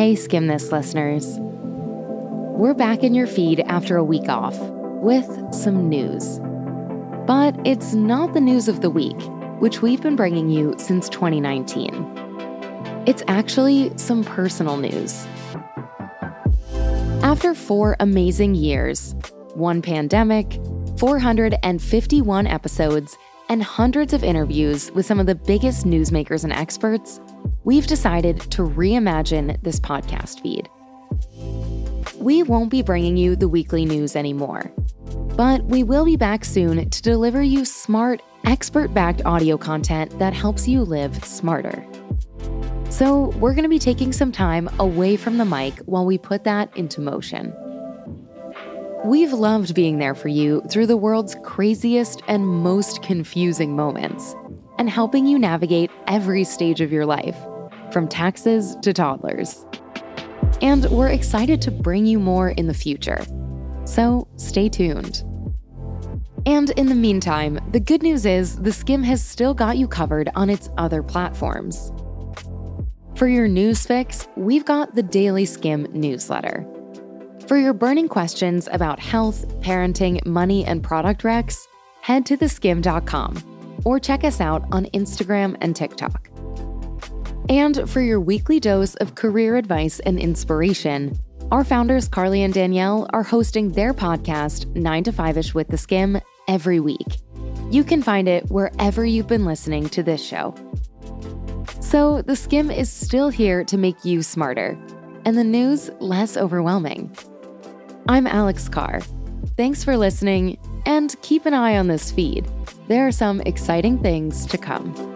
Hey, Skimm This listeners. We're back in your feed after a week off with some news. But it's not the news of the week, which we've been bringing you since 2019. It's actually some personal news. After four amazing years, one pandemic, 451 episodes, and hundreds of interviews with some of the biggest newsmakers and experts, we've decided to reimagine this podcast feed. We won't be bringing you the weekly news anymore, but we will be back soon to deliver you smart, expert backed audio content that helps you live smarter. So, we're going to be taking some time away from the mic while we put that into motion. We've loved being there for you through the world's craziest and most confusing moments and helping you navigate every stage of your life, from taxes to toddlers. And we're excited to bring you more in the future. So stay tuned. And in the meantime, the good news is the Skimm has still got you covered on its other platforms. For your news fix, we've got the Daily Skimm newsletter. For your burning questions about health, parenting, money, and product recs, head to theskimm.com or check us out on Instagram and TikTok. And for your weekly dose of career advice and inspiration, our founders, Carly and Danielle, are hosting their podcast, 9 to 5 ish with the Skimm, every week. You can find it wherever you've been listening to this show. So, the Skimm is still here to make you smarter and the news less overwhelming. I'm Alex Carr. Thanks for listening, and keep an eye on this feed. There are some exciting things to come.